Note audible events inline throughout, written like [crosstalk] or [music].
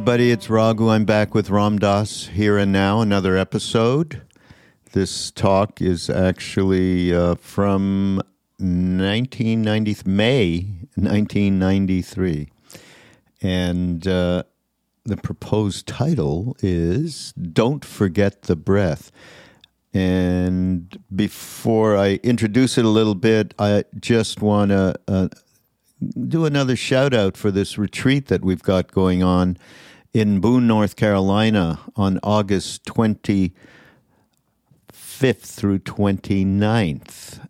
Everybody, it's Raghu. I'm back with Ram Dass here and now, another episode. This talk is actually uh, from 1990, May 1993. And uh, the proposed title is Don't Forget the Breath. And before I introduce it a little bit, I just want to uh, do another shout out for this retreat that we've got going on in Boone, North Carolina on August 25th through 29th.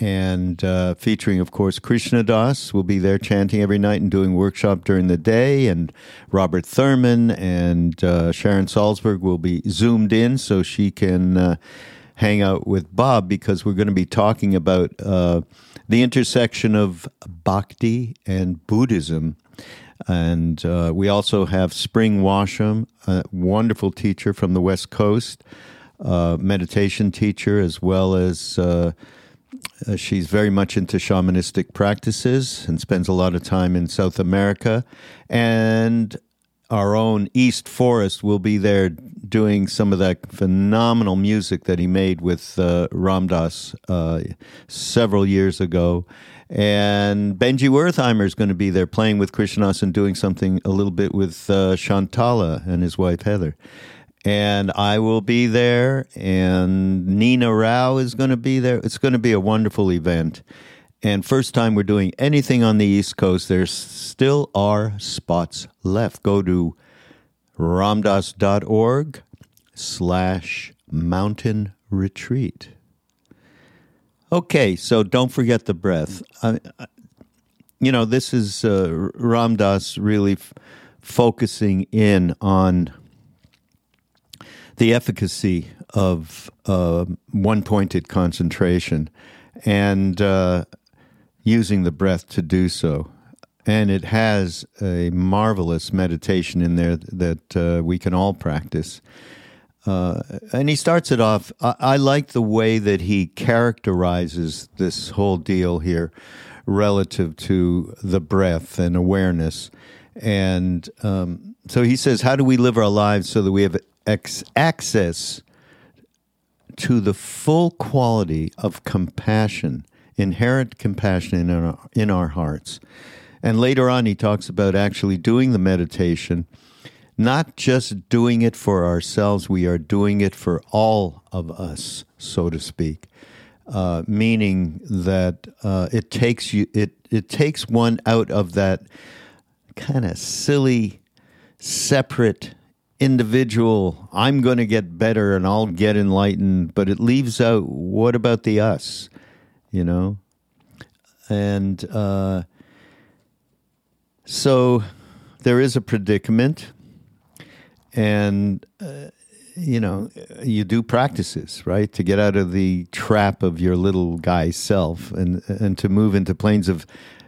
And uh, featuring, of course, Krishna Das will be there chanting every night and doing workshop during the day. And Robert Thurman and uh, Sharon Salzberg will be zoomed in so she can uh, hang out with Bob because we're going to be talking about uh, the intersection of bhakti and Buddhism. And uh, we also have Spring Washam, a wonderful teacher from the West Coast, uh, meditation teacher, as well as uh, uh, she's very much into shamanistic practices and spends a lot of time in South America. And our own East Forest will be there doing some of that phenomenal music that he made with uh, Ram Dass uh, several years ago. And Benjy Wertheimer is going to be there playing with Krishna Das and doing something a little bit with uh, Shantala and his wife Heather. And I will be there, and Nina Rao is going to be there. It's going to be a wonderful event. And first time we're doing anything on the East Coast, there still are spots left. Go to ramdass.org slash mountain retreat. Okay, so don't forget the breath. I, I, you know, this is uh, Ram Dass really f- focusing in on the efficacy of uh, one pointed concentration and uh, using the breath to do so. And it has a marvelous meditation in there that uh, we can all practice. Uh, and he starts it off. I, I, like the way that he characterizes this whole deal here relative to the breath and awareness. And um, so he says, How do we live our lives so that we have ex- access to the full quality of compassion, inherent compassion in our, in our hearts? And later on, he talks about actually doing the meditation not just doing it for ourselves, we are doing it for all of us, so to speak. Uh, meaning that uh, it takes you it it takes one out of that kind of silly, separate individual. I'm going to get better and I'll get enlightened, but it leaves out what about the us, you know, and uh, so there is a predicament and uh, you know you do practices right to get out of the trap of your little guy self and and to move into planes of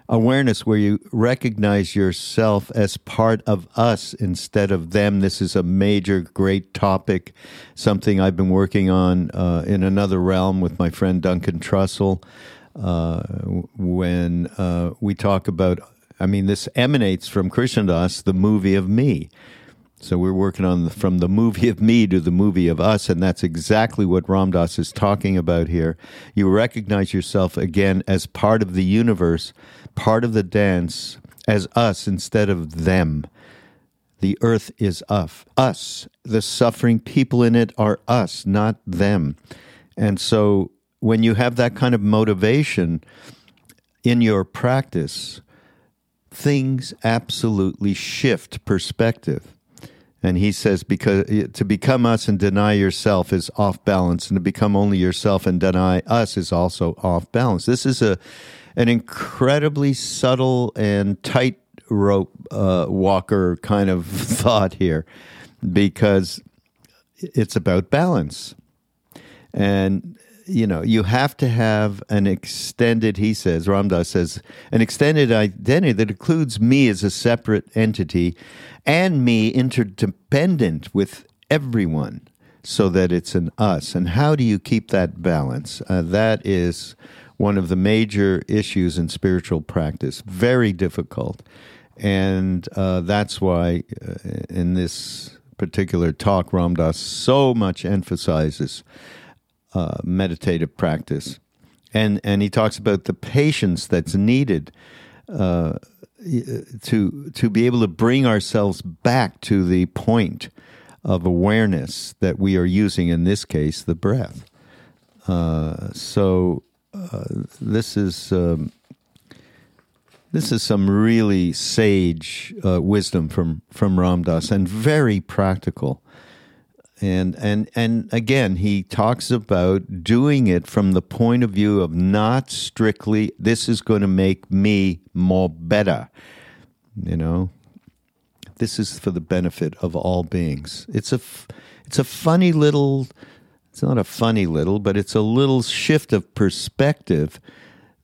awareness where you recognize yourself as part of us instead of them. This is a major great topic something i've been working on uh, in another realm with my friend duncan trussell uh, when uh, we talk about i mean this emanates from krishna das the movie of me so we're working on the, from the movie of me to the movie of us, and that's exactly what Ram Dass is talking about here. You recognize yourself again as part of the universe, part of the dance, as us instead of them. The earth is us. Us. The suffering people in it are us, not them. And so when you have that kind of motivation in your practice, things absolutely shift perspective. And he says, because to become us and deny yourself is off balance, and to become only yourself and deny us is also off balance. This is a an incredibly subtle and tight rope uh, walker kind of [laughs] thought here, because it's about balance, and you know you have to have an extended. He says, Ram Dass says, an extended identity that includes me as a separate entity and me interdependent with everyone so that it's an us. And how do you keep that balance? Uh, that is one of the major issues in spiritual practice. Very difficult. And uh, that's why uh, in this particular talk, Ram Dass so much emphasizes uh, meditative practice. And, and he talks about the patience that's needed uh, to, to be able to bring ourselves back to the point of awareness that we are using, in this case, the breath. Uh, so uh, this is um, this is some really sage uh, wisdom from from Ram Dass and very practical. And and and again, he talks about doing it from the point of view of not strictly this is going to make me more better. You know, this is for the benefit of all beings. It's a it's a funny little it's not a funny little, but it's a little shift of perspective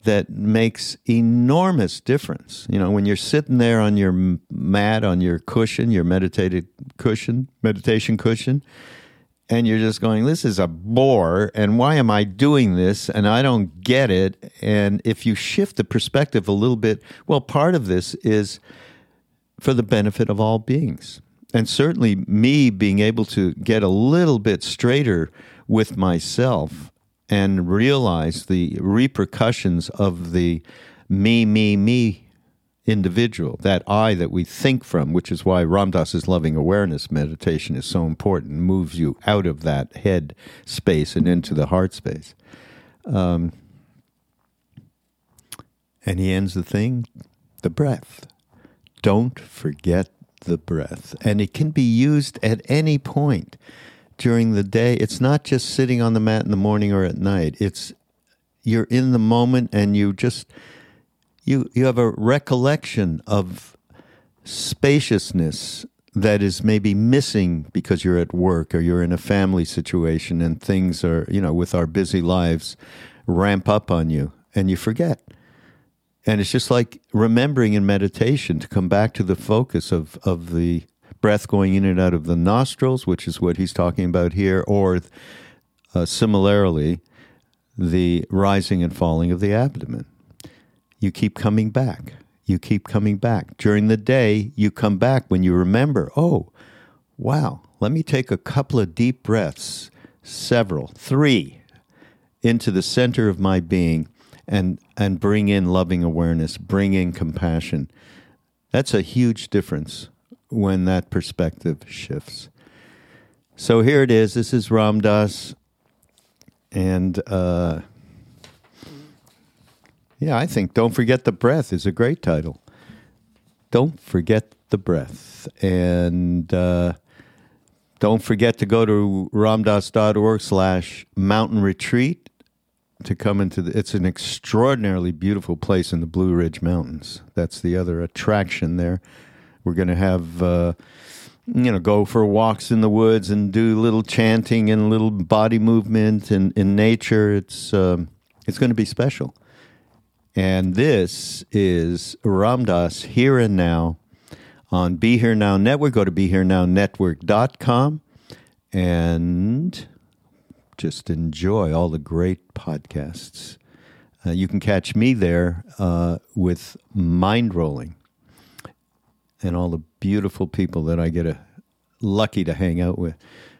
that makes enormous difference. You know, when you're sitting there on your mat, on your cushion, your meditated cushion, meditation cushion, and you're just going, this is a bore, and why am I doing this? And I don't get it. And if you shift the perspective a little bit, well, part of this is for the benefit of all beings. And certainly, me being able to get a little bit straighter with myself and realize the repercussions of the me, me, me individual, that I that we think from, which is why Ram Dass's loving awareness meditation is so important, moves you out of that head space and into the heart space. Um, and he ends the thing the breath. Don't forget the breath. And it can be used at any point during the day. It's not just sitting on the mat in the morning or at night. It's you're in the moment and you just you you have a recollection of spaciousness that is maybe missing because you're at work or you're in a family situation and things are, you know, with our busy lives ramp up on you and you forget. And it's just like remembering in meditation to come back to the focus of, of the breath going in and out of the nostrils, which is what he's talking about here, or uh, similarly, the rising and falling of the abdomen. You keep coming back. You keep coming back. During the day, you come back when you remember, oh, wow, let me take a couple of deep breaths, several, three, into the center of my being and, and bring in loving awareness, bring in compassion. That's a huge difference when that perspective shifts. So here it is. This is Ram Dass. And uh, yeah, I think Don't Forget the Breath is a great title. Don't Forget the Breath. And uh, don't forget to go to ramdass.org/slash mountain retreat to come into the, it's an extraordinarily beautiful place in the Blue Ridge Mountains. That's the other attraction there. We're going to have, uh, you know, go for walks in the woods and do little chanting and little body movement and in nature. It's um, it's going to be special. And this is Ram Dass here and now on Be Here Now Network. Go to BeHereNowNetwork.com and just enjoy all the great podcasts. Uh, you can catch me there uh, with Mindrolling and all the beautiful people that I get a, lucky to hang out with.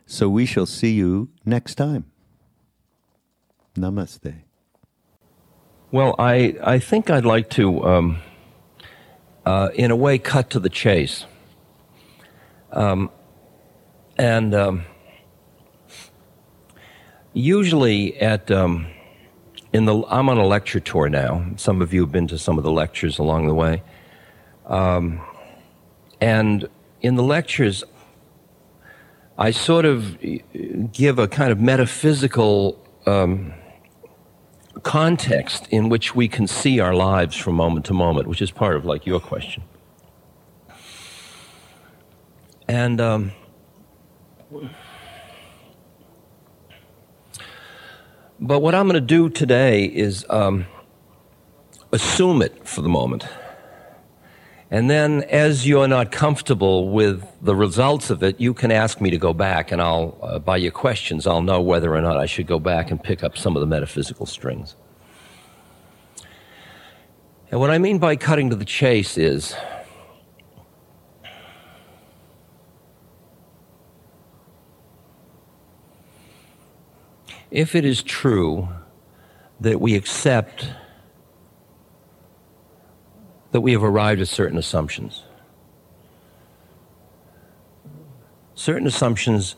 So we shall see you next time. Namaste. Well, I, I think I'd like to, um, uh, in a way, cut to the chase. Um, and um, usually at um, in the I'm on a lecture tour now. Some of you have been to some of the lectures along the way. And in the lectures, I sort of give a kind of metaphysical um, context in which we can see our lives from moment to moment, which is part of like your question. And um, but what I'm going to do today is um, assume it for the moment. And then as you're not comfortable with the results of it, you can ask me to go back and I'll, uh, by your questions, I'll know whether or not I should go back and pick up some of the metaphysical strings. And what I mean by cutting to the chase is if it is true that we accept that we have arrived at certain assumptions, certain assumptions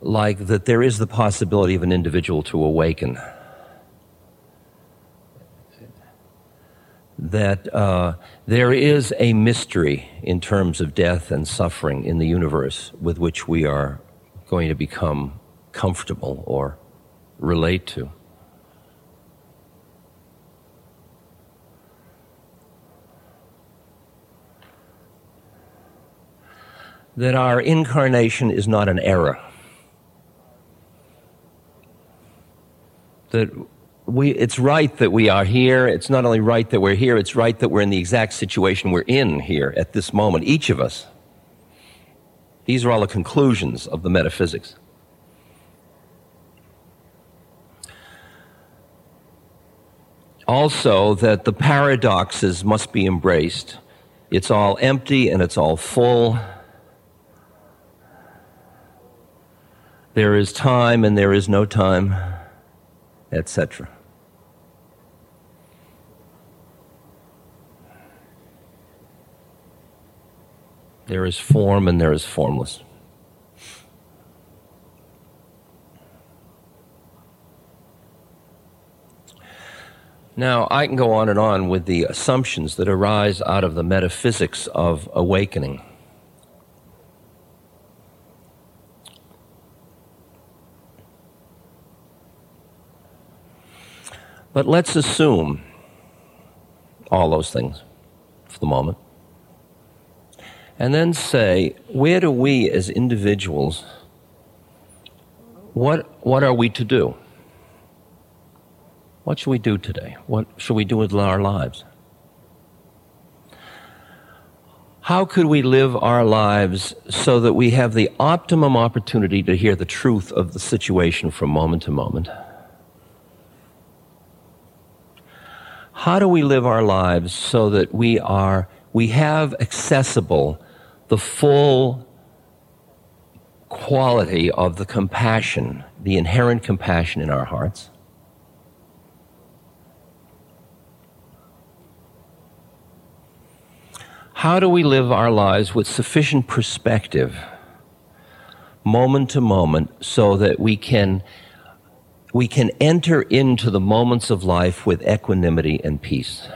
like that there is the possibility of an individual to awaken, that uh, there is a mystery in terms of death and suffering in the universe with which we are going to become comfortable or relate to. That our incarnation is not an error. That we, it's right that we are here. It's not only right that we're here, it's right that we're in the exact situation we're in here at this moment, each of us. These are all the conclusions of the metaphysics. Also, that the paradoxes must be embraced. It's all empty and it's all full. There is time and there is no time, etc. There is form and there is formless. Now, I can go on and on with the assumptions that arise out of the metaphysics of awakening. But let's assume all those things for the moment and then say, where do we as individuals, what, what are we to do? What should we do today? What should we do with our lives? How could we live our lives so that we have the optimum opportunity to hear the truth of the situation from moment to moment? How do we live our lives so that we are we have accessible the full quality of the compassion, the inherent compassion in our hearts. How do we live our lives with sufficient perspective, moment to moment, so that we can, we can enter into the moments of life with equanimity and peace?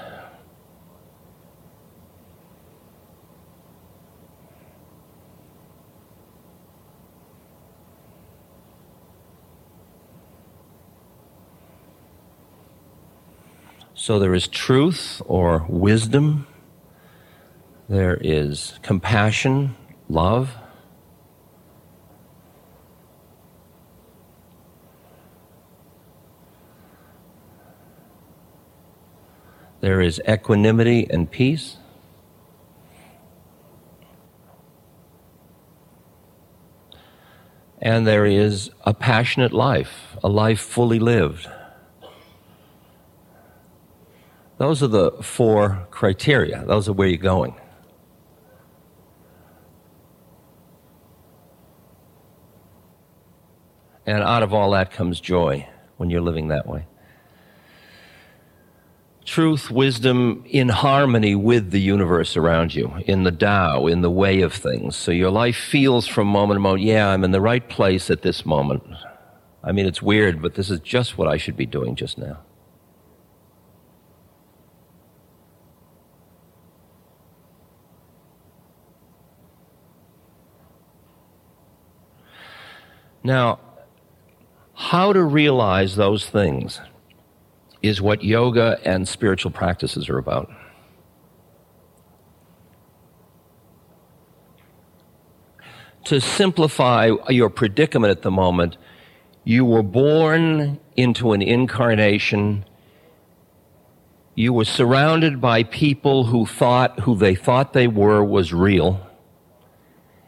So there is truth or wisdom, there is compassion, love. There is equanimity and peace. And there is a passionate life, a life fully lived. Those are the four criteria. Those are where you're going. And out of all that comes joy when you're living that way. Truth, wisdom in harmony with the universe around you, in the Tao, in the way of things. So your life feels from moment to moment, yeah, I'm in the right place at this moment. I mean, it's weird, but this is just what I should be doing just now. Now, how to realize those things is what yoga and spiritual practices are about. To simplify your predicament at the moment, you were born into an incarnation. You were surrounded by people who thought who they thought they were was real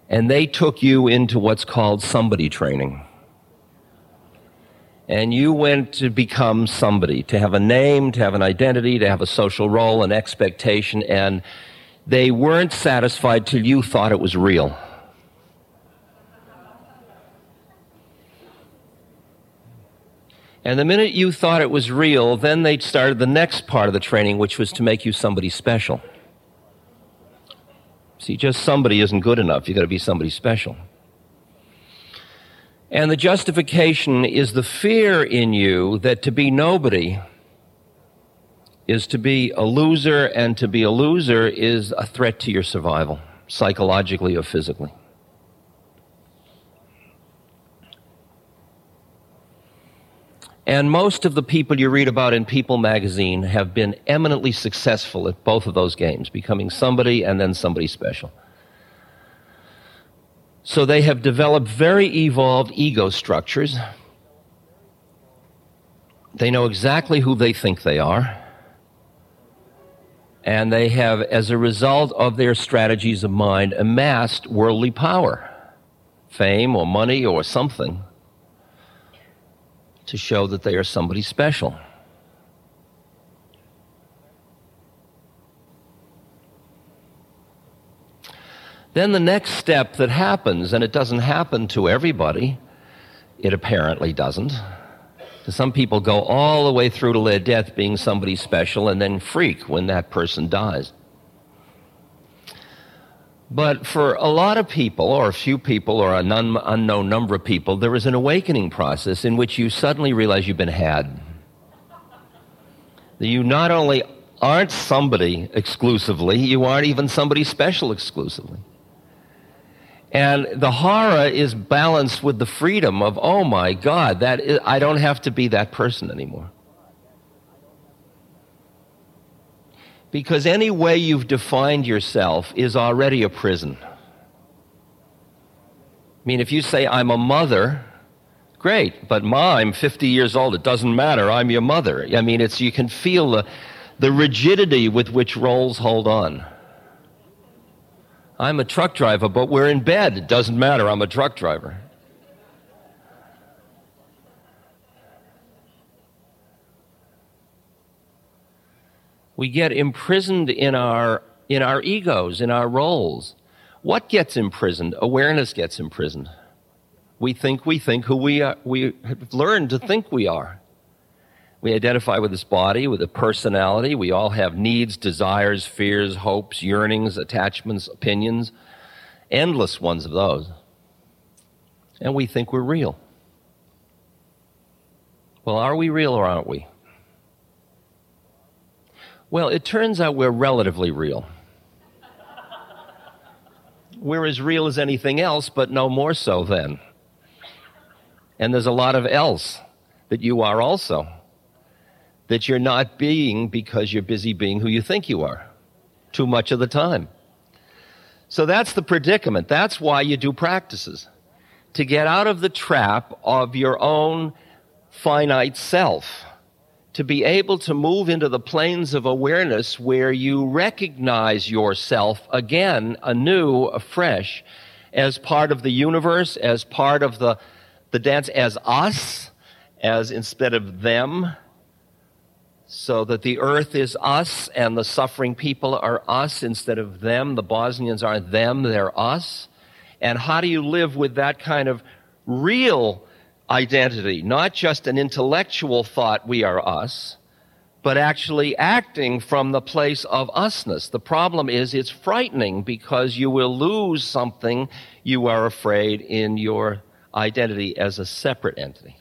and they took you into what's called somebody training. And you went to become somebody, to have a name, to have an identity, to have a social role, an expectation, and they weren't satisfied till you thought it was real. And the minute you thought it was real, then they started the next part of the training, which was to make you somebody special. See, just somebody isn't good enough. You've got to be somebody special. And the justification is the fear in you that to be nobody is to be a loser, and to be a loser is a threat to your survival, psychologically or physically. And most of the people you read about in People magazine have been eminently successful at both of those games, becoming somebody and then somebody special. So they have developed very evolved ego structures. They know exactly who they think they are. And they have, as a result of their strategies of mind, amassed worldly power, fame or money or something to show that they are somebody special. Then the next step that happens, and it doesn't happen to everybody, it apparently doesn't. Some people go all the way through to their death being somebody special and then freak when that person dies. But for a lot of people, or a few people, or an un- unknown number of people, there is an awakening process in which you suddenly realize you've been had. That you not only aren't somebody exclusively, you aren't even somebody special exclusively. And the horror is balanced with the freedom of, oh my God, that is, I don't have to be that person anymore. Because any way you've defined yourself is already a prison. I mean, if you say, I'm a mother, great, but Ma, I'm 50 years old, it doesn't matter, I'm your mother. I mean, it's, you can feel the, the rigidity with which roles hold on. I'm a truck driver, but we're in bed. It doesn't matter, I'm a truck driver. We get imprisoned in our, in our egos, in our roles. What gets imprisoned? Awareness gets imprisoned. We think we think who we are. We have learned to think we are. We identify with this body, with a personality. We all have needs, desires, fears, hopes, yearnings, attachments, opinions, endless ones of those. And we think we're real. Well, are we real or aren't we? Well, it turns out we're relatively real. We're as real as anything else, but no more so then. And there's a lot of else that you are also. That you're not being because you're busy being who you think you are too much of the time. So that's the predicament. That's why you do practices. To get out of the trap of your own finite self to be able to move into the planes of awareness where you recognize yourself again, anew, afresh, as part of the universe, as part of the, the dance, as us, as instead of them, so that the earth is us and the suffering people are us instead of them. The Bosnians aren't them, they're us. And how do you live with that kind of real identity, not just an intellectual thought, we are us, but actually acting from the place of usness. The problem is it's frightening because you will lose something you are afraid in your identity as a separate entity.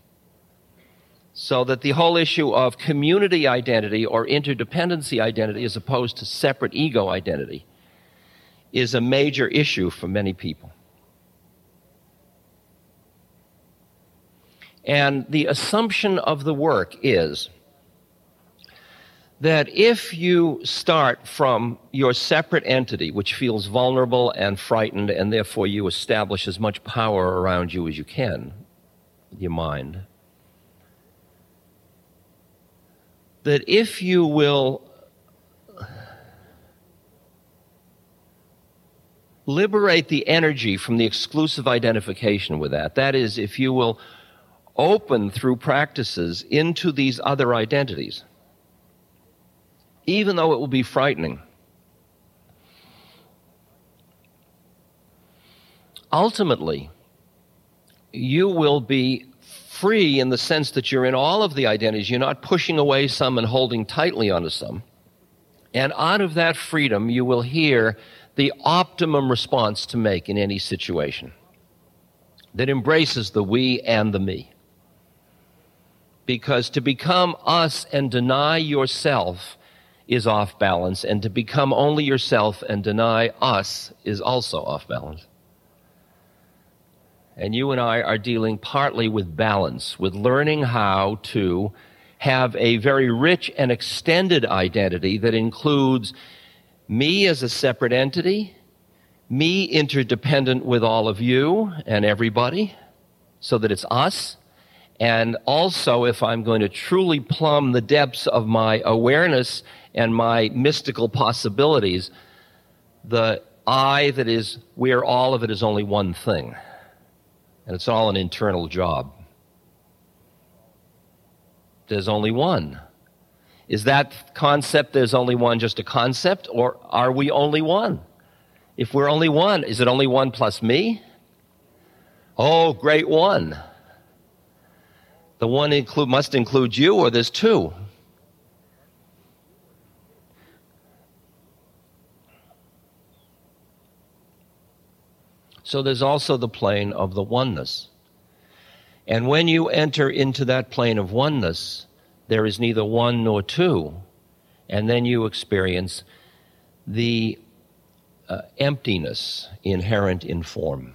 So that the whole issue of community identity or interdependency identity as opposed to separate ego identity is a major issue for many people. And the assumption of the work is that if you start from your separate entity, which feels vulnerable and frightened, and therefore you establish as much power around you as you can, your mind, that if you will liberate the energy from the exclusive identification with that, that is, if you will open through practices into these other identities, even though it will be frightening. Ultimately, you will be free in the sense that you're in all of the identities. You're not pushing away some and holding tightly onto some. And out of that freedom, you will hear the optimum response to make in any situation that embraces the we and the me. Because to become us and deny yourself is off balance, and to become only yourself and deny us is also off balance. And you and I are dealing partly with balance, with learning how to have a very rich and extended identity that includes me as a separate entity, me interdependent with all of you and everybody, so that it's us. And also, if I'm going to truly plumb the depths of my awareness and my mystical possibilities, the I that is where all of it is only one thing. And it's all an internal job. There's only one. Is that concept, there's only one, just a concept, or are we only one? If we're only one, is it only one plus me? Oh, great one. The one include, must include you, or there's two. So there's also the plane of the oneness. And when you enter into that plane of oneness, there is neither one nor two. And then you experience the uh, emptiness inherent in form.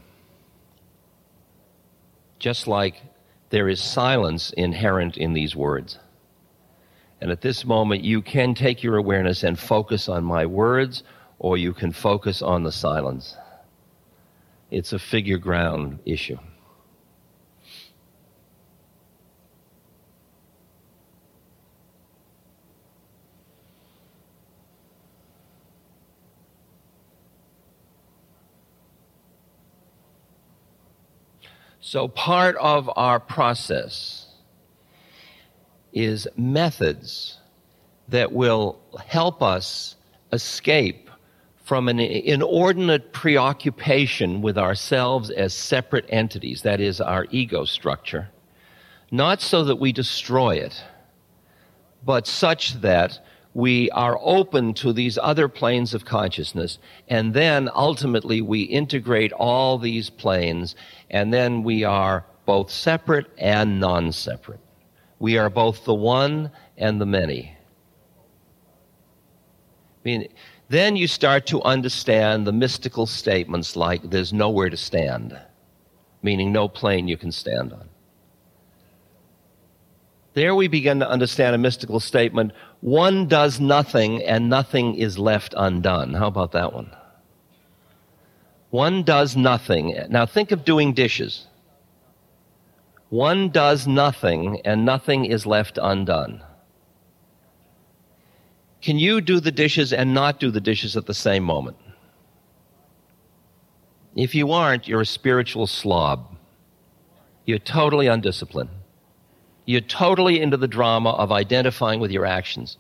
Just like there is silence inherent in these words. And at this moment, you can take your awareness and focus on my words, or you can focus on the silence. It's a figure ground issue. So, part of our process is methods that will help us escape from an inordinate preoccupation with ourselves as separate entities, that is, our ego structure, not so that we destroy it, but such that we are open to these other planes of consciousness, and then ultimately we integrate all these planes, and then we are both separate and non separate. We are both the one and the many. I mean, then you start to understand the mystical statements like there's nowhere to stand, meaning no plane you can stand on. There we begin to understand a mystical statement one does nothing and nothing is left undone. How about that one? One does nothing. Now think of doing dishes. One does nothing and nothing is left undone. Can you do the dishes and not do the dishes at the same moment? If you aren't, you're a spiritual slob. You're totally undisciplined. You're totally into the drama of identifying with your actions.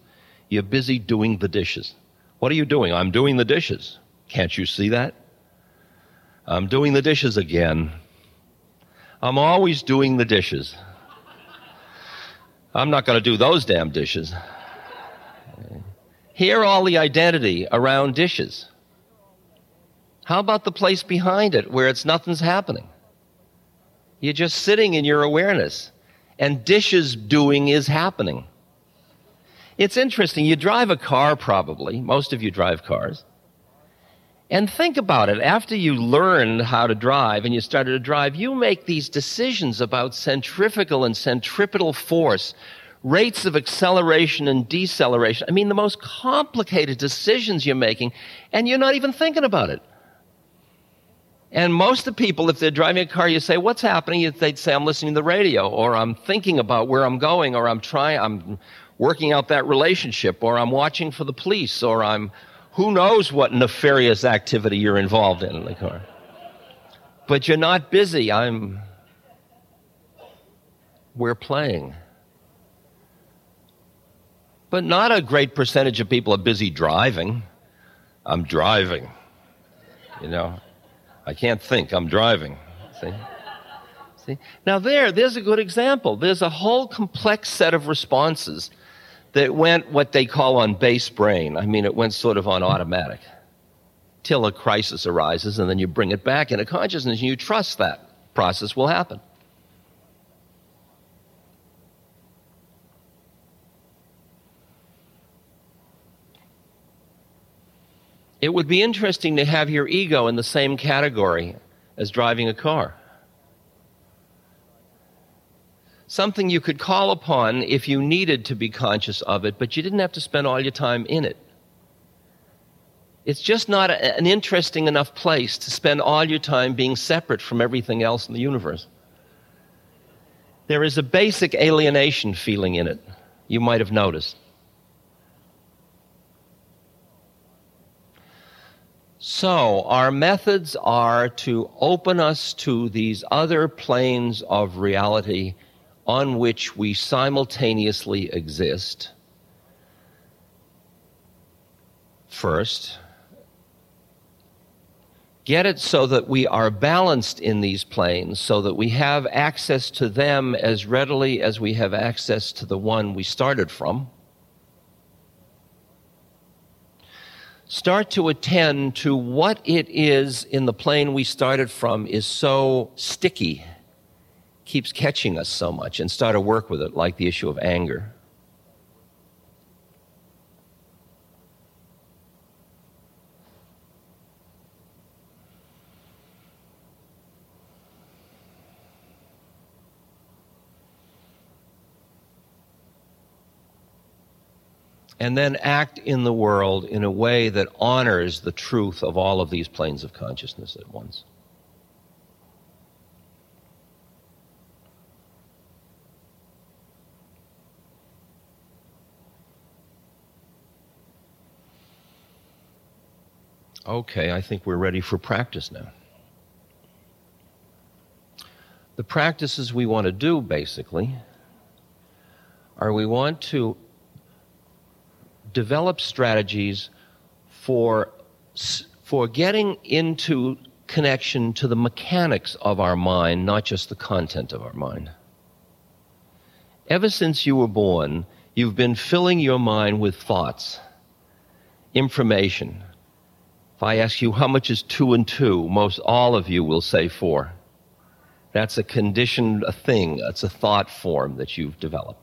You're busy doing the dishes. What are you doing? I'm doing the dishes. Can't you see that? I'm doing the dishes again. I'm always doing the dishes. I'm not going to do those damn dishes. Hear all the identity around dishes. How about the place behind it where it's nothing's happening? You're just sitting in your awareness, and dishes doing is happening. It's interesting. You drive a car, probably. Most of you drive cars. And think about it. After you learned how to drive and you started to drive, you make these decisions about centrifugal and centripetal force rates of acceleration and deceleration. I mean, the most complicated decisions you're making, and you're not even thinking about it. And most of the people, if they're driving a car, you say, What's happening? They'd say, I'm listening to the radio, or I'm thinking about where I'm going, or I'm trying, I'm working out that relationship, or I'm watching for the police, or I'm who knows what nefarious activity you're involved in in the car. But you're not busy. I'm, we're playing. But not a great percentage of people are busy driving. I'm driving. You know, I can't think, I'm driving. See? See? Now, there, there's a good example. There's a whole complex set of responses that went what they call on base brain. I mean, it went sort of on automatic till a crisis arises, and then you bring it back into consciousness and you trust that process will happen. It would be interesting to have your ego in the same category as driving a car. Something you could call upon if you needed to be conscious of it, but you didn't have to spend all your time in it. It's just not a, an interesting enough place to spend all your time being separate from everything else in the universe. There is a basic alienation feeling in it, you might have noticed. So, our methods are to open us to these other planes of reality on which we simultaneously exist. First, get it so that we are balanced in these planes, so that we have access to them as readily as we have access to the one we started from. Start to attend to what it is in the plane we started from is so sticky, keeps catching us so much, and start to work with it, like the issue of anger. And then act in the world in a way that honors the truth of all of these planes of consciousness at once. Okay, I think we're ready for practice now. The practices we want to do, basically, are we want to develop strategies for, for getting into connection to the mechanics of our mind, not just the content of our mind. Ever since you were born, you've been filling your mind with thoughts, information. If I ask you how much is two and two, most all of you will say four. That's a conditioned a thing. It's a thought form that you've developed.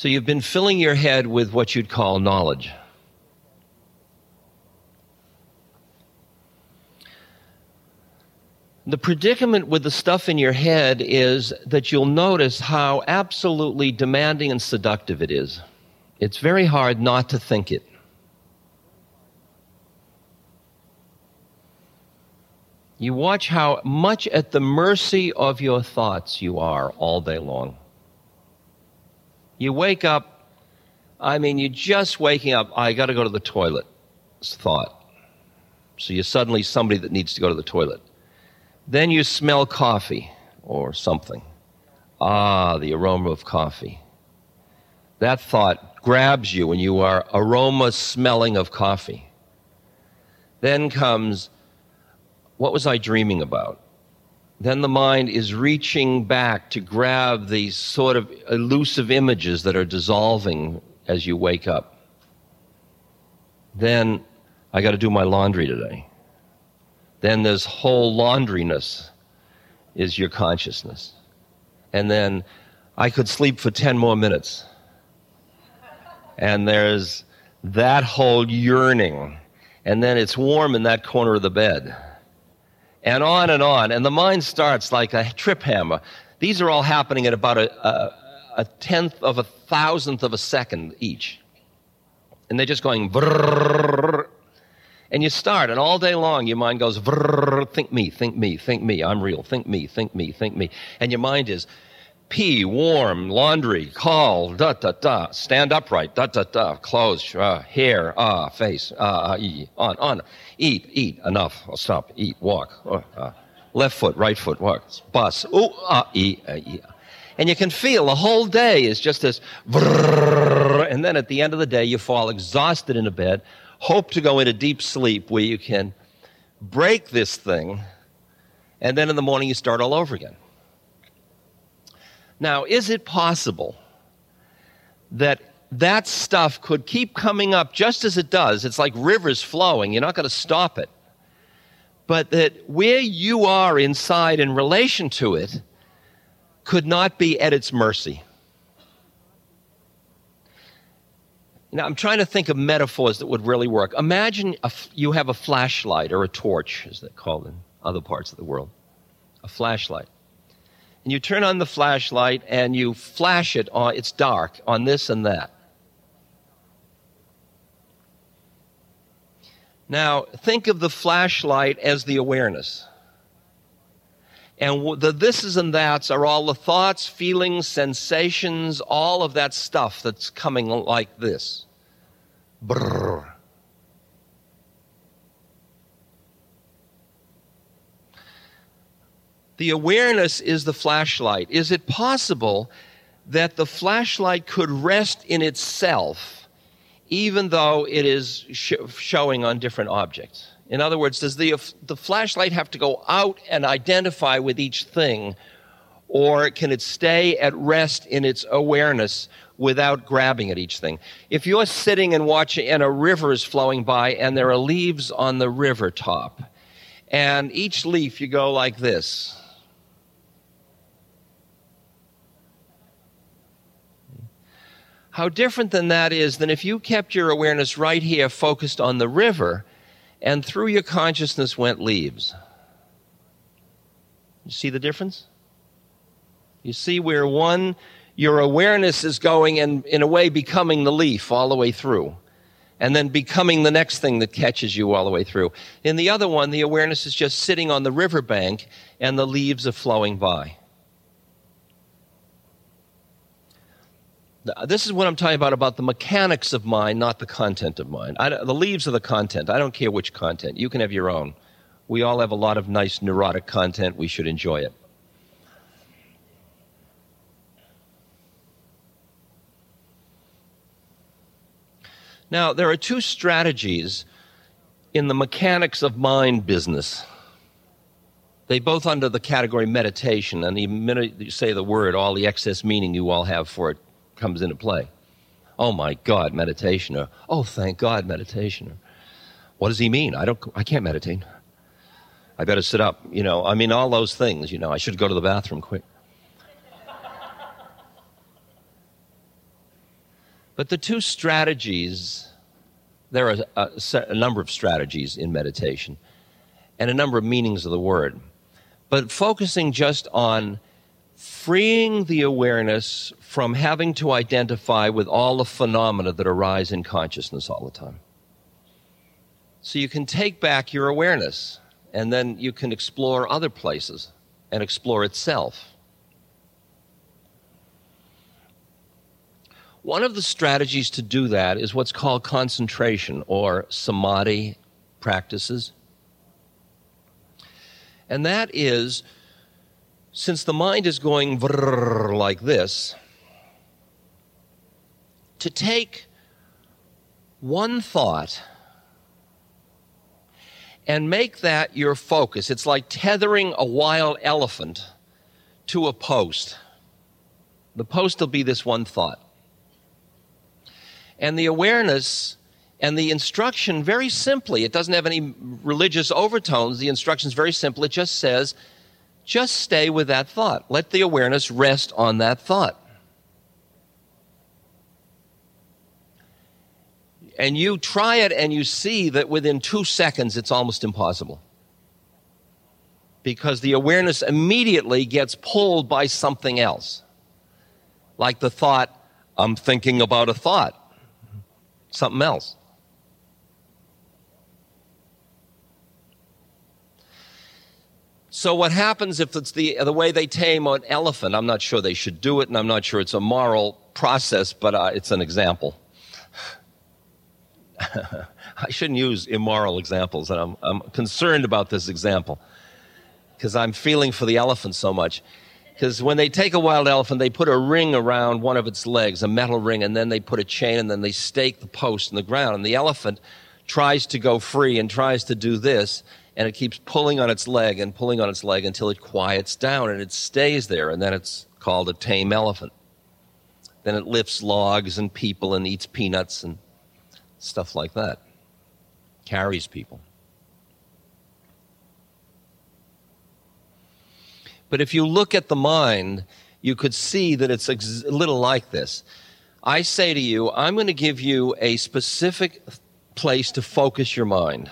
So you've been filling your head with what you'd call knowledge. The predicament with the stuff in your head is that you'll notice how absolutely demanding and seductive it is. It's very hard not to think it. You watch how much at the mercy of your thoughts you are all day long. You wake up, I mean, you're just waking up, I got to go to the toilet. Thought. So you're suddenly somebody that needs to go to the toilet. Then you smell coffee or something. Ah, the aroma of coffee. That thought grabs you and you are aroma smelling of coffee. Then comes, what was I dreaming about? Then the mind is reaching back to grab these sort of elusive images that are dissolving as you wake up. Then I got to do my laundry today. Then this whole laundriness is your consciousness. And then I could sleep for 10 more minutes. And there's that whole yearning. And then it's warm in that corner of the bed and on and on. And the mind starts like a trip hammer. These are all happening at about a, a, a tenth of a thousandth of a second each. And they're just going. And you start, and all day long your mind goes, think me, think me, think me, I'm real, think me, think me, think me. And your mind is, pee, warm, laundry, call, da da da, stand upright, da da da, clothes, uh, hair, ah, uh, face, ah, uh, e, on, on, eat, eat, enough, I'll stop, eat, walk, uh, uh, left foot, right foot, walk, bus, ooh, ah, e, uh, e. And you can feel the whole day is just this, and then at the end of the day you fall exhausted in a bed, hope to go into deep sleep where you can break this thing And then in the morning, you start all over again. Now, is it possible that that stuff could keep coming up just as it does? It's like rivers flowing. You're not going to stop it. But that where you are inside in relation to it could not be at its mercy. Now, I'm trying to think of metaphors that would really work. Imagine you have a flashlight or a torch, as they call it in other parts of the world. A flashlight and you turn on the flashlight and you flash it on, it's dark, on this and that. Now, think of the flashlight as the awareness. And the thises and that's are all the thoughts, feelings, sensations, all of that stuff that's coming like this. Brrr. The awareness is the flashlight. Is it possible that the flashlight could rest in itself even though it is sh- showing on different objects? In other words, does the, the flashlight have to go out and identify with each thing, or can it stay at rest in its awareness without grabbing at each thing? If you're sitting and watching, and a river is flowing by, and there are leaves on the river top, and each leaf you go like this How different than that is than if you kept your awareness right here focused on the river and through your consciousness went leaves. You see the difference? You see where one, your awareness is going and in a way becoming the leaf all the way through. And then becoming the next thing that catches you all the way through. In the other one, the awareness is just sitting on the riverbank and the leaves are flowing by. This is what I'm talking about about the mechanics of mind, not the content of mind. I, the leaves are the content. I don't care which content. You can have your own. We all have a lot of nice neurotic content. We should enjoy it. Now, there are two strategies in the mechanics of mind business. They both under the category meditation, and the minute you say the word, all the excess meaning you all have for it comes into play. Oh my God, meditation. Or, oh, thank God, meditation. Or, what does he mean? I don't. I can't meditate. I better sit up. You know. I mean, all those things. You know. I should go to the bathroom quick. but the two strategies. There are a, a number of strategies in meditation, and a number of meanings of the word. But focusing just on freeing the awareness from having to identify with all the phenomena that arise in consciousness all the time. So you can take back your awareness and then you can explore other places and explore itself. One of the strategies to do that is what's called concentration or samadhi practices. And that is since the mind is going like this, to take one thought and make that your focus. It's like tethering a wild elephant to a post. The post will be this one thought. And the awareness and the instruction, very simply, it doesn't have any religious overtones. The instruction is very simple. It just says, just stay with that thought. Let the awareness rest on that thought. And you try it and you see that within two seconds it's almost impossible. Because the awareness immediately gets pulled by something else. Like the thought, I'm thinking about a thought, something else. So what happens if it's the the way they tame an elephant? I'm not sure they should do it, and I'm not sure it's a moral process, but uh, it's an example. [laughs] I shouldn't use immoral examples, and I'm, I'm concerned about this example because I'm feeling for the elephant so much. Because when they take a wild elephant, they put a ring around one of its legs, a metal ring, and then they put a chain, and then they stake the post in the ground. And the elephant tries to go free and tries to do this, and it keeps pulling on its leg and pulling on its leg until it quiets down and it stays there, and then it's called a tame elephant. Then it lifts logs and people and eats peanuts and stuff like that, carries people. But if you look at the mind, you could see that it's a little like this. I say to you, I'm going to give you a specific place to focus your mind.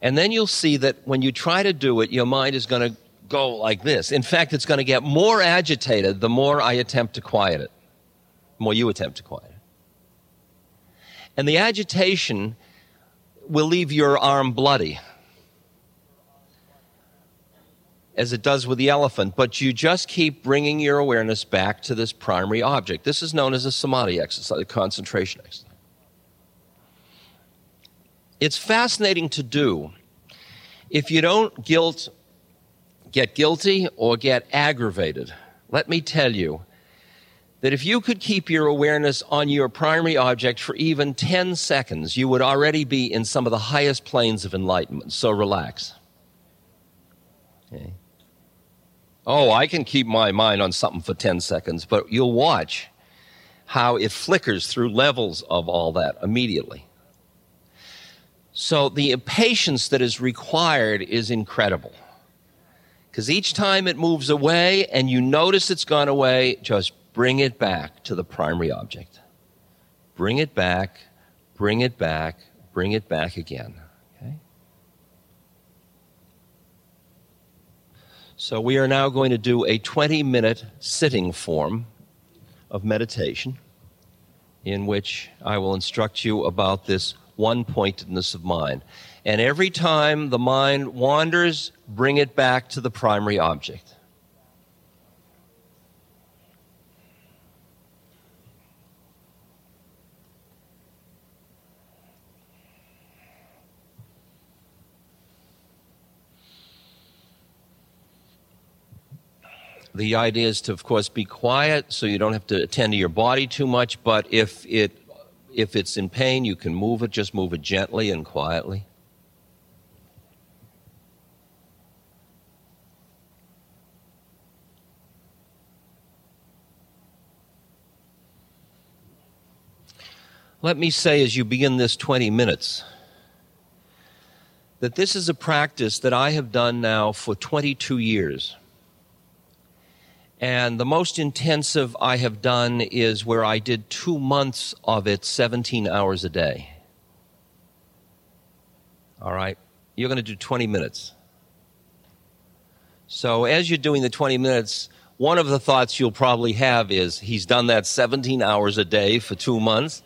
And then you'll see that when you try to do it, your mind is going to go like this. In fact, it's going to get more agitated the more I attempt to quiet it, the more you attempt to quiet it. And the agitation will leave your arm bloody, as it does with the elephant, but you just keep bringing your awareness back to this primary object. This is known as a samadhi exercise, a concentration exercise. It's fascinating to do if you don't guilt, get guilty or get aggravated. Let me tell you that if you could keep your awareness on your primary object for even 10 seconds, you would already be in some of the highest planes of enlightenment. So relax. Okay. Oh, I can keep my mind on something for 10 seconds, but you'll watch how it flickers through levels of all that immediately. So the patience that is required is incredible. Because each time it moves away and you notice it's gone away, just bring it back to the primary object. Bring it back, bring it back, bring it back again. Okay? So we are now going to do a 20 minute sitting form of meditation in which I will instruct you about this one pointedness of mind. And every time the mind wanders, bring it back to the primary object. The idea is to, of course, be quiet so you don't have to attend to your body too much, but if it if it's in pain, you can move it, just move it gently and quietly. Let me say as you begin this 20 minutes that this is a practice that I have done now for 22 years. And the most intensive I have done is where I did two months of it 17 hours a day. All right? You're going to do 20 minutes. So as you're doing the 20 minutes, one of the thoughts you'll probably have is he's done that 17 hours a day for two months.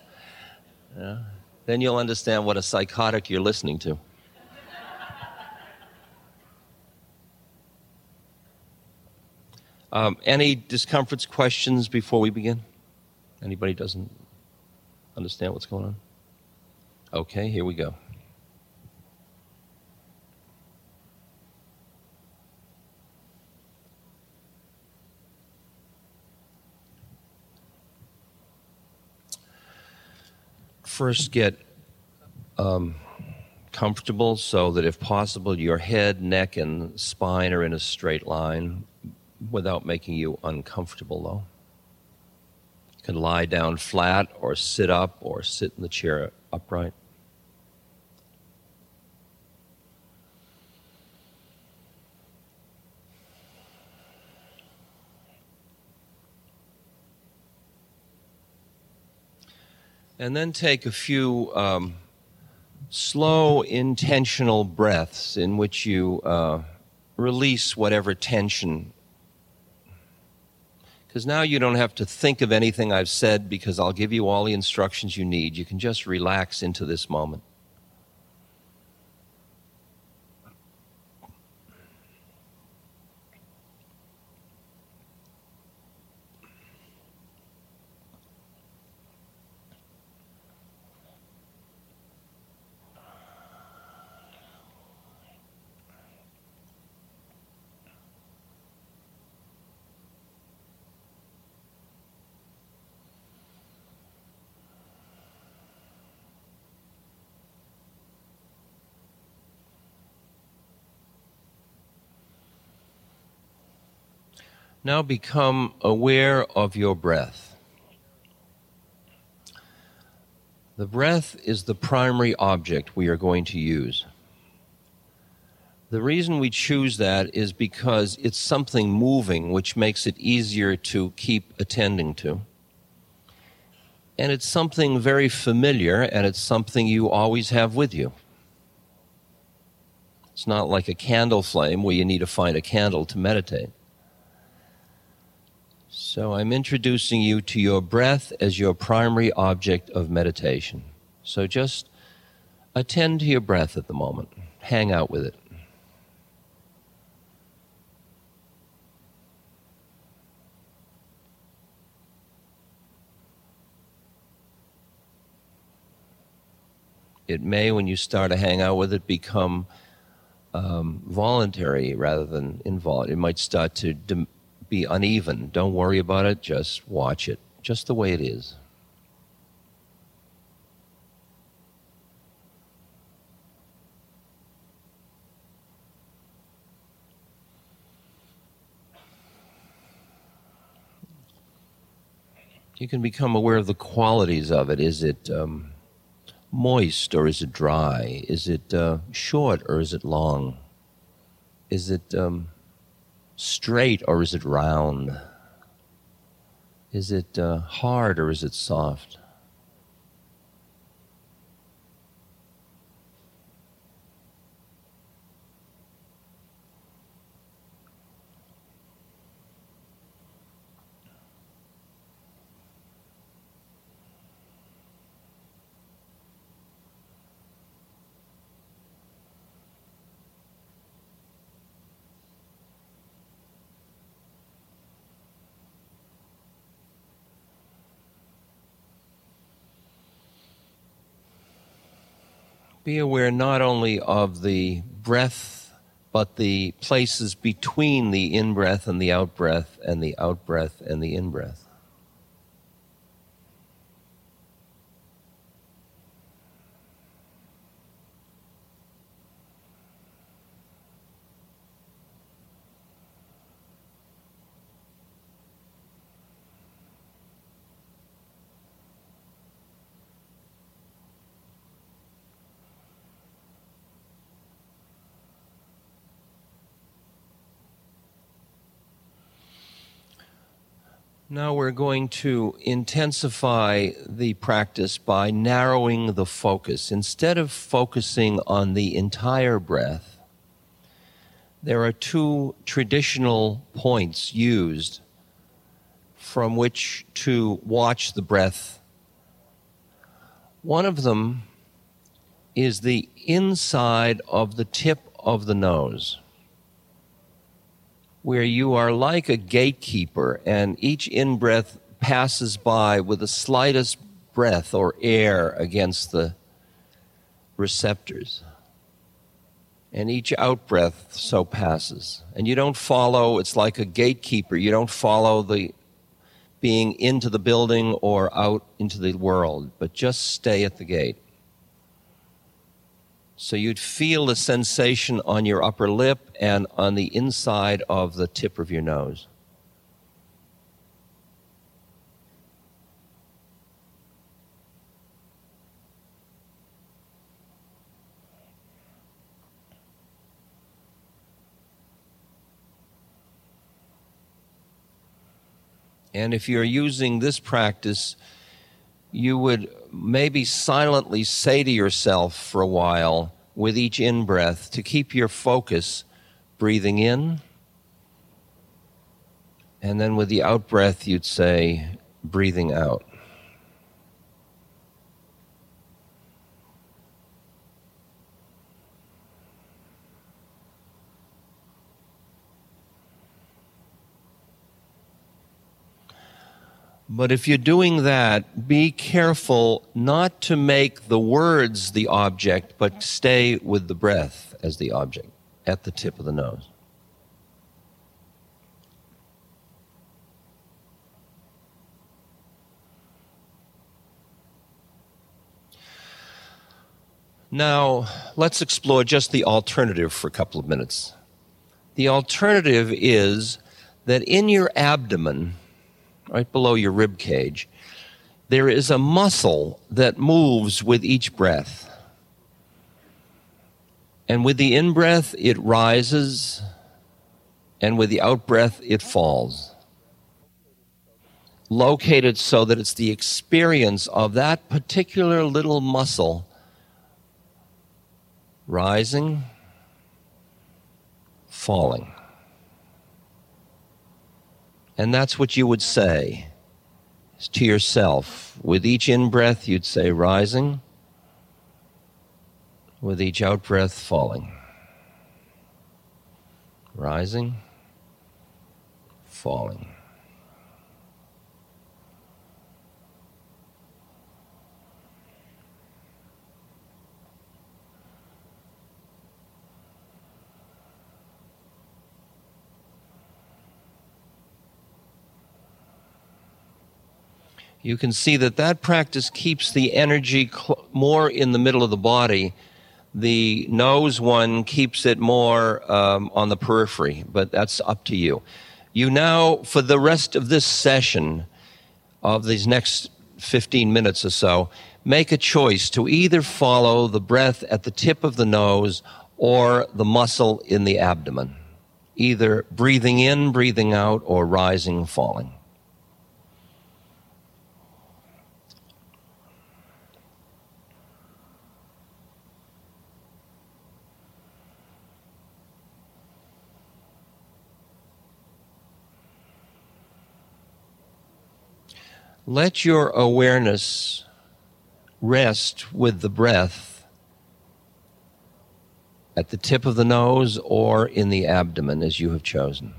Yeah. Then you'll understand what a psychotic you're listening to. Um, any discomforts, questions before we begin? Anybody doesn't understand what's going on? Okay, here we go. First, get um, comfortable so that if possible, your head, neck, and spine are in a straight line without making you uncomfortable, though. You can lie down flat or sit up or sit in the chair upright. And then take a few um, slow, intentional breaths in which you uh, release whatever tension because now you don't have to think of anything I've said because I'll give you all the instructions you need. You can just relax into this moment. Now become aware of your breath. The breath is the primary object we are going to use. The reason we choose that is because it's something moving which makes it easier to keep attending to. And it's something very familiar and it's something you always have with you. It's not like a candle flame where you need to find a candle to meditate. So I'm introducing you to your breath as your primary object of meditation. So just attend to your breath at the moment, hang out with it. It may, when you start to hang out with it, become um, voluntary rather than involuntary. It might start to be uneven. Don't worry about it, just watch it, just the way it is. You can become aware of the qualities of it. Is it um, moist or is it dry? Is it uh, short or is it long? Is it um, straight or is it round? Is it uh, hard or is it soft? Be aware not only of the breath, but the places between the in breath and the out breath, and the out breath and the in breath. Now we're going to intensify the practice by narrowing the focus. Instead of focusing on the entire breath, there are two traditional points used from which to watch the breath. One of them is the inside of the tip of the nose where you are like a gatekeeper and each in breath passes by with the slightest breath or air against the receptors. And each out breath so passes. And you don't follow, it's like a gatekeeper. You don't follow the being into the building or out into the world, but just stay at the gate. So you'd feel the sensation on your upper lip and on the inside of the tip of your nose. And if you're using this practice, you would maybe silently say to yourself for a while with each in breath to keep your focus breathing in. And then with the out breath, you'd say breathing out. But if you're doing that, be careful not to make the words the object, but stay with the breath as the object at the tip of the nose. Now, let's explore just the alternative for a couple of minutes. The alternative is that in your abdomen, right below your rib cage, there is a muscle that moves with each breath. And with the in breath, it rises, and with the out breath, it falls. Located so that it's the experience of that particular little muscle rising, falling. And that's what you would say to yourself. With each in breath, you'd say rising. With each out breath, falling. Rising, falling. You can see that that practice keeps the energy cl- more in the middle of the body. The nose one keeps it more um, on the periphery, but that's up to you. You now, for the rest of this session, of these next 15 minutes or so, make a choice to either follow the breath at the tip of the nose or the muscle in the abdomen, either breathing in, breathing out, or rising, falling. Let your awareness rest with the breath at the tip of the nose or in the abdomen as you have chosen.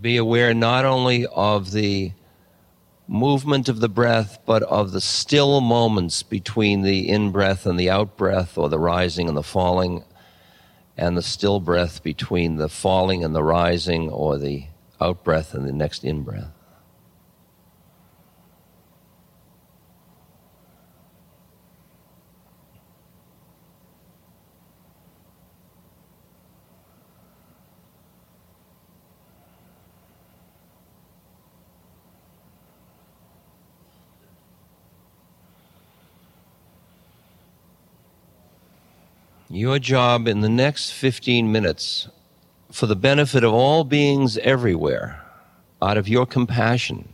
Be aware not only of the movement of the breath, but of the still moments between the in breath and the out breath, or the rising and the falling, and the still breath between the falling and the rising, or the out breath and the next in breath. Your job in the next 15 minutes, for the benefit of all beings everywhere, out of your compassion,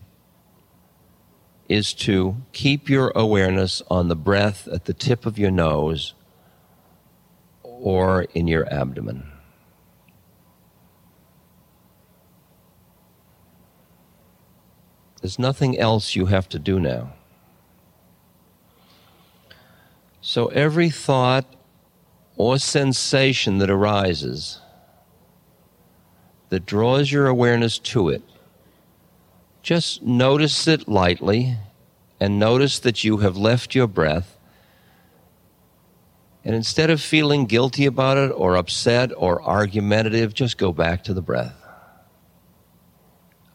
is to keep your awareness on the breath at the tip of your nose or in your abdomen. There's nothing else you have to do now. So every thought or sensation that arises that draws your awareness to it, just notice it lightly and notice that you have left your breath. And instead of feeling guilty about it or upset or argumentative, just go back to the breath.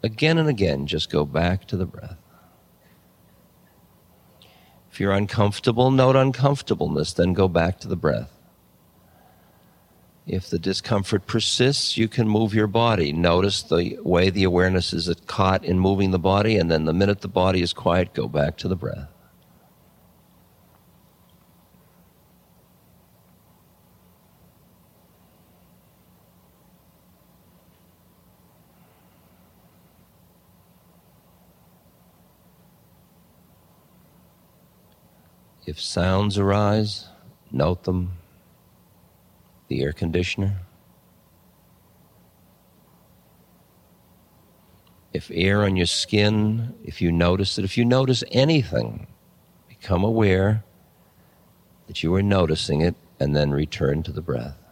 Again and again, just go back to the breath. If you're uncomfortable, note uncomfortableness, then go back to the breath. If the discomfort persists, you can move your body. Notice the way the awareness is caught in moving the body, and then the minute the body is quiet, go back to the breath. If sounds arise, note them the air conditioner. If air on your skin, if you notice it, if you notice anything, become aware that you are noticing it and then return to the breath.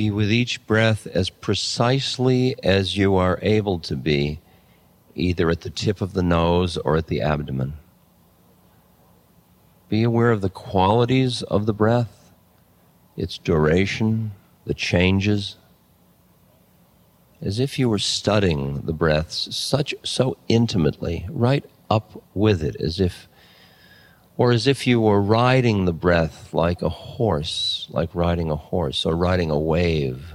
Be with each breath as precisely as you are able to be, either at the tip of the nose or at the abdomen. Be aware of the qualities of the breath, its duration, the changes, as if you were studying the breaths such so intimately, right up with it, as if or as if you were riding the breath like a horse, like riding a horse or riding a wave.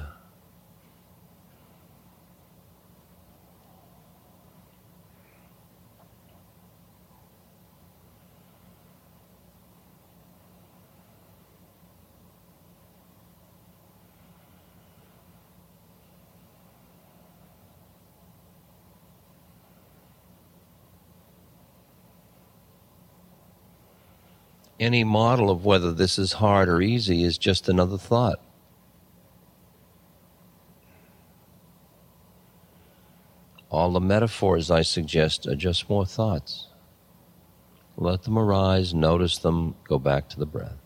Any model of whether this is hard or easy is just another thought. All the metaphors I suggest are just more thoughts. Let them arise, notice them, go back to the breath.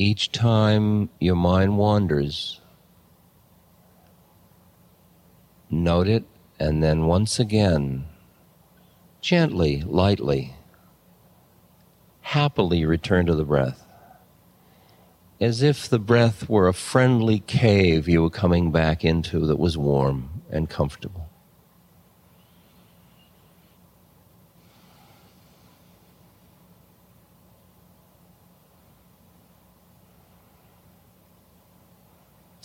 Each time your mind wanders, note it, and then once again, gently, lightly, happily return to the breath. As if the breath were a friendly cave you were coming back into that was warm and comfortable.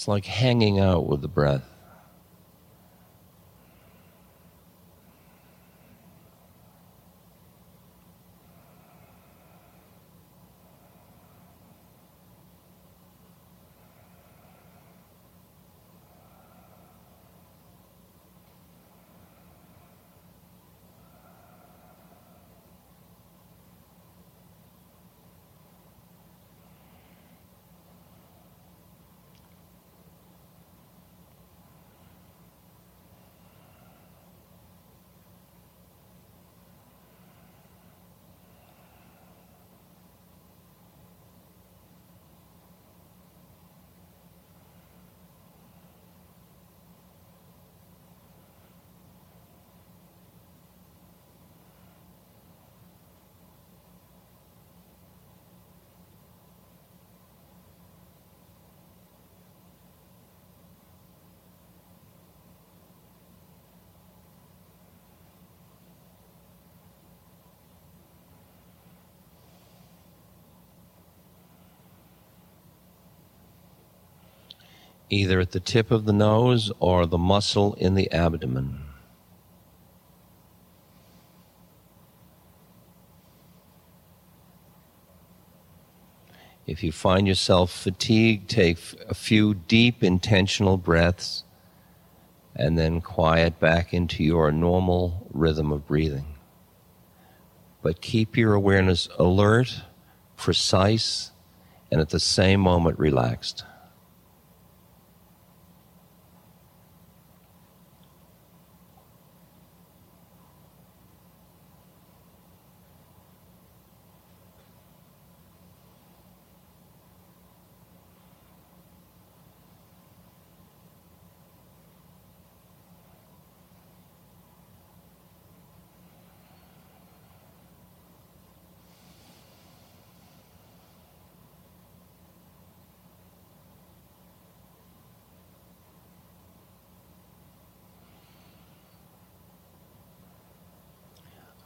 It's like hanging out with the breath. Either at the tip of the nose or the muscle in the abdomen. If you find yourself fatigued, take a few deep intentional breaths and then quiet back into your normal rhythm of breathing. But keep your awareness alert, precise, and at the same moment relaxed.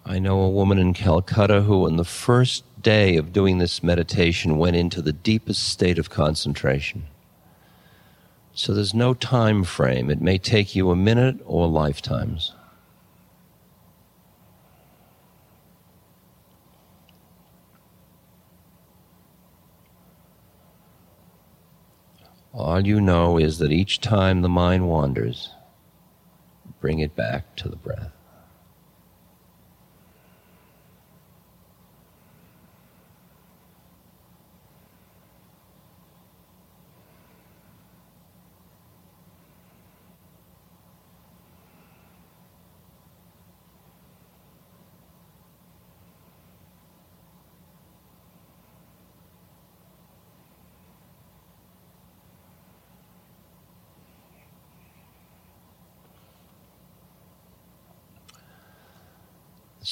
I know a woman in Calcutta who, on the first day of doing this meditation, went into the deepest state of concentration. So there's no time frame. It may take you a minute or lifetimes. All you know is that each time the mind wanders, bring it back to the breath.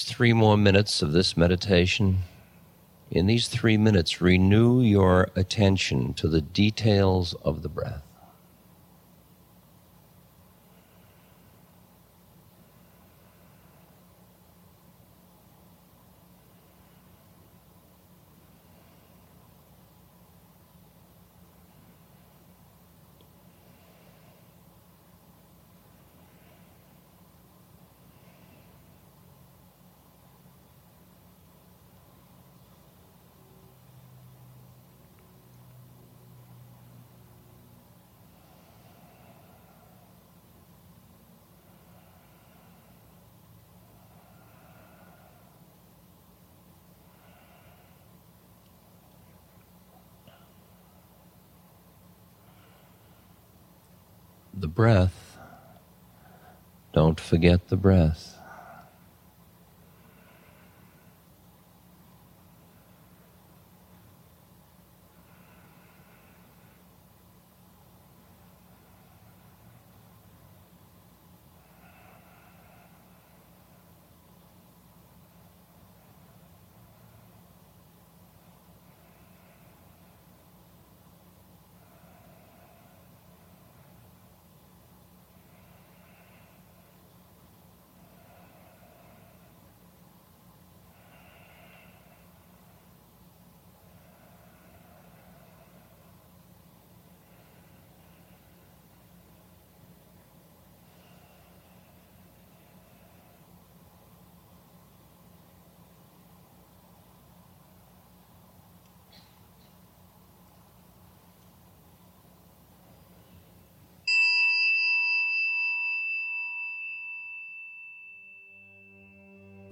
Three more minutes of this meditation. In these three minutes, renew your attention to the details of the breath. The breath. Don't forget the breath.